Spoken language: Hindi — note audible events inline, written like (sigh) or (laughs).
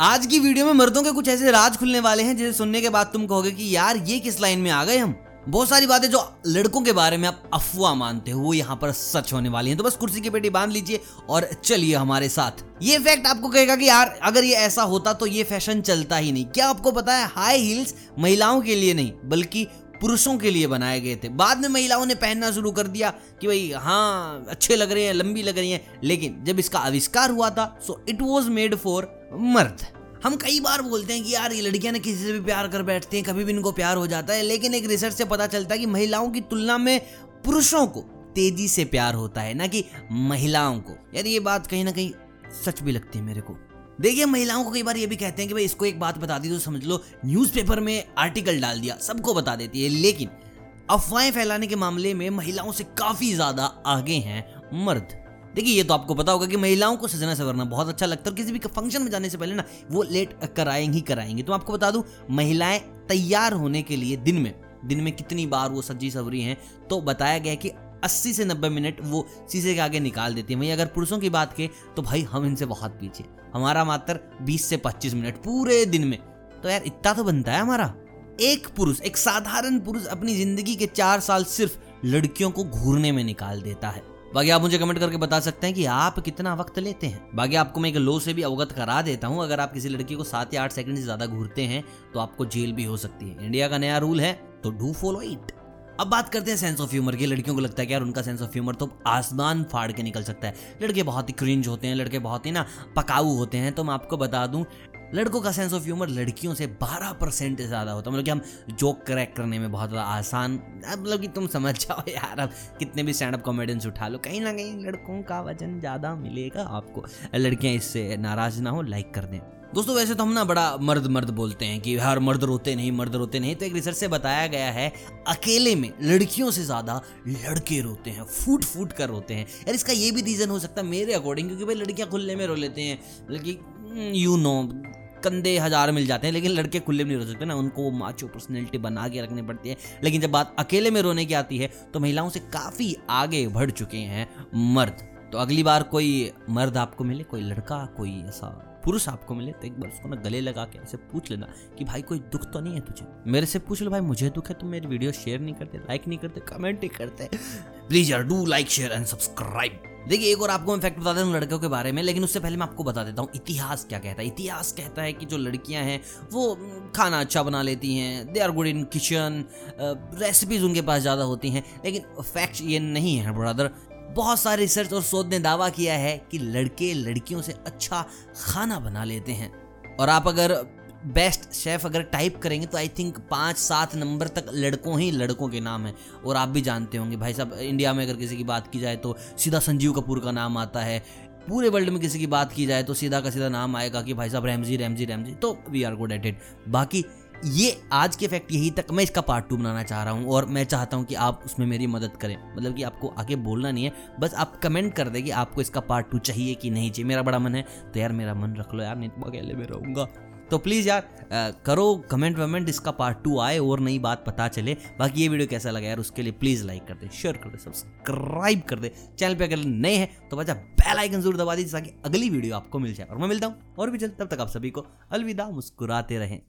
आज की वीडियो में मर्दों के कुछ ऐसे राज खुलने वाले हैं जिसे सुनने के बाद तुम कहोगे कि यार, ये किस लाइन में आ गए हम? बहुत सारी बातें जो लड़कों के बारे में आप अफवाह मानते हो, वो यहाँ पर सच होने वाली हैं। तो बस कुर्सी की पेटी बाँध लीजिए और चलिए हमारे साथ। ये फैक्ट आपको कहेगा कि यार, अगर ये ऐसा होता तो ये फ़ैशन चलता ही नहीं। क्या आपको पता है हाई हील्स महिलाओं के लिए नहीं, बल्कि पुरुषों के लिए बनाए गए थे। बाद में महिलाओं ने पहनना शुरू कर दिया कि भाई हाँ अच्छे लग रहे हैं, लंबी लग रही हैं। लेकिन जब इसका आविष्कार हुआ था so it was made for मर्द। हम कई बार बोलते हैं कि यार, ये लड़कियाँ ना किसी से भी प्यार कर बैठती हैं, कभी भी इनको प्यार हो जाता है। लेकिन एक रिसर्च से पता चलता है कि महिलाओं की तुलना में पुरुषों को तेज़ी से प्यार होता है, ना कि महिलाओं को। यार, ये बात कहीं ना कहीं सच भी लगती है मेरे को। देखिए, महिलाओं को कई बार ये भी कहते हैं कि भाई, इसको एक बात बता दी तो समझ लो न्यूज़पेपर में आर्टिकल डाल दिया, सबको बता देती है। लेकिन अफवाहें फैलाने के मामले में महिलाओं से काफ़ी ज़्यादा आगे हैं मर्द। देखिए, ये तो आपको पता होगा कि महिलाओं को सजना सवरना बहुत अच्छा लगता है और किसी भी फ़ंक्शन में जाने से पहले ना, वो लेट कराएँगे ही कराएँगे। तो आपको बता दूँ, महिलाएँ तैयार होने के लिए दिन में दिन में कितनी बार वो सजी सवरी हैं तो बताया गया कि 80 से 90 मिनट वो शीशे के आगे निकाल देती है। वहीं अगर पुरुषों की बात करें तो भाई हम इनसे बहुत पीछे हमारा मात्र 20 से 25 मिनट पूरे दिन में। तो यार, इतना तो बनता है हमारा। एक पुरुष, एक साधारण पुरुष अपनी ज़िंदगी के चार साल सिर्फ़ लड़कियों को घूरने में निकाल देता है। बाकी आप मुझे कमेंट करके बता सकते हैं कि आप कितना वक्त लेते हैं। बाकी आपको मैं एक लो से भी अवगत करा देता हूँ। अगर आप किसी लड़की को सात या आठ सेकंड से ज़्यादा घूरते हैं तो आपको जेल भी हो सकती है। इंडिया का नया रूल है तो डू फॉलो इट। अब बात करते हैं सेंस ऑफ़ ह्यूमर की। लड़कियों को लगता है कि यार उनका सेंस ऑफ़ ह्यूमर तो आसमान फाड़ के निकल सकता है। लड़के बहुत ही क्रिंज होते हैं, लड़के बहुत ही ना पकाऊ होते हैं। तो मैं आपको बता दूँ, लड़कों का सेंस ऑफ़ ह्यूमर लड़कियों से 12 परसेंट ज़्यादा होता है। मतलब कि हम जोक क्रैक करने में बहुत ज़्यादा आसान मतलब कि तुम समझ जाओ (laughs) यार, अब कितने भी स्टैंड अप कॉमेडियंस उठा लो, कहीं ना कहीं लड़कों का वज़न ज़्यादा मिलेगा आपको। लड़कियाँ इससे नाराज़ ना हो लाइक कर दें। दोस्तों, वैसे तो हम ना बड़ा मर्द मर्द बोलते हैं कि यार मर्द रोते नहीं, मर्द रोते नहीं। तो एक रिसर्च से बताया गया है, अकेले में लड़कियों से ज़्यादा लड़के रोते हैं फूट फूट कर रोते हैं। यार, इसका ये भी रीजन हो सकता है मेरे अकॉर्डिंग क्योंकि भाई लड़कियाँ खुले में रो लेते हैं। बल्कि यू नो कंधे हज़ार मिल जाते हैं, लेकिन लड़के खुले में नहीं रो सकते ना। उनको माचो पर्सनैलिटी बना के रखनी पड़ती है। लेकिन जब बात अकेले में रोने की आती है तो महिलाओं से काफ़ी आगे बढ़ चुके हैं मर्द। तो अगली बार कोई मर्द आपको मिले, कोई लड़का, कोई ऐसा पुरुष आपको मिले तो एक बार उसको ना गले लगा के ऐसे पूछ लेना कि भाई कोई दुख तो नहीं है तुझे? मेरे से पूछ लो, भाई मुझे दुख है, तुम मेरी वीडियो शेयर नहीं करते लाइक नहीं करते कमेंट नहीं करते। प्लीज़ यार do like share and subscribe देखिए, एक और आपको मैं फैक्ट बता दूँ लड़कों के बारे में, लेकिन उससे पहले मैं आपको बता देता हूँ, इतिहास क्या कहता है? इतिहास कहता है कि जो लड़कियाँ हैं, वो खाना अच्छा बना लेती हैं they are good in kitchen recipes उनके पास ज़्यादा होती हैं, लेकिन फैक्ट ये नहीं है ब्रदर बहुत सारे रिसर्च और शोध ने दावा किया है कि लड़के लड़कियों से अच्छा खाना बना लेते हैं। और आप अगर बेस्ट शेफ अगर टाइप करेंगे तो आई थिंक पाँच सात नंबर तक लड़कों ही लड़कों के नाम हैं। और आप भी जानते होंगे, भाई साहब इंडिया में अगर किसी की बात की जाए तो सीधा संजीव कपूर का नाम आता है। पूरे वर्ल्ड में किसी की बात की जाए तो सीधा का सीधा नाम आएगा कि भाई साहब रैमजी रैमजी रैमजी तो we are good at it बाकी ये आज के फैक्ट यही तक मैं इसका पार्ट टू बनाना चाह रहा हूँ और मैं चाहता हूँ कि आप उसमें मेरी मदद करें। मतलब कि आपको आगे बोलना नहीं है, बस आप कमेंट कर दें कि आपको इसका पार्ट टू चाहिए कि नहीं चाहिए। मेरा बड़ा मन है तो यार मेरा मन रख लो यार, नहीं तो अकेले में रहूँगा। तो प्लीज़ यार करो कमेंट वमेंट, इसका पार्ट टू आए और नई बात पता चले। बाकी ये वीडियो कैसा लगा यार, उसके लिए प्लीज़ लाइक कर दे शेयर कर दे सब्सक्राइब कर दे। चैनल पे अगर नए हैं तो बचा बेल आइकन ज़रूर दबा दीजिए ताकि अगली वीडियो आपको मिल जाए। और मैं मिलता हूँ और भी जल्द, तब तक आप सभी को अलविदा, मुस्कुराते रहें।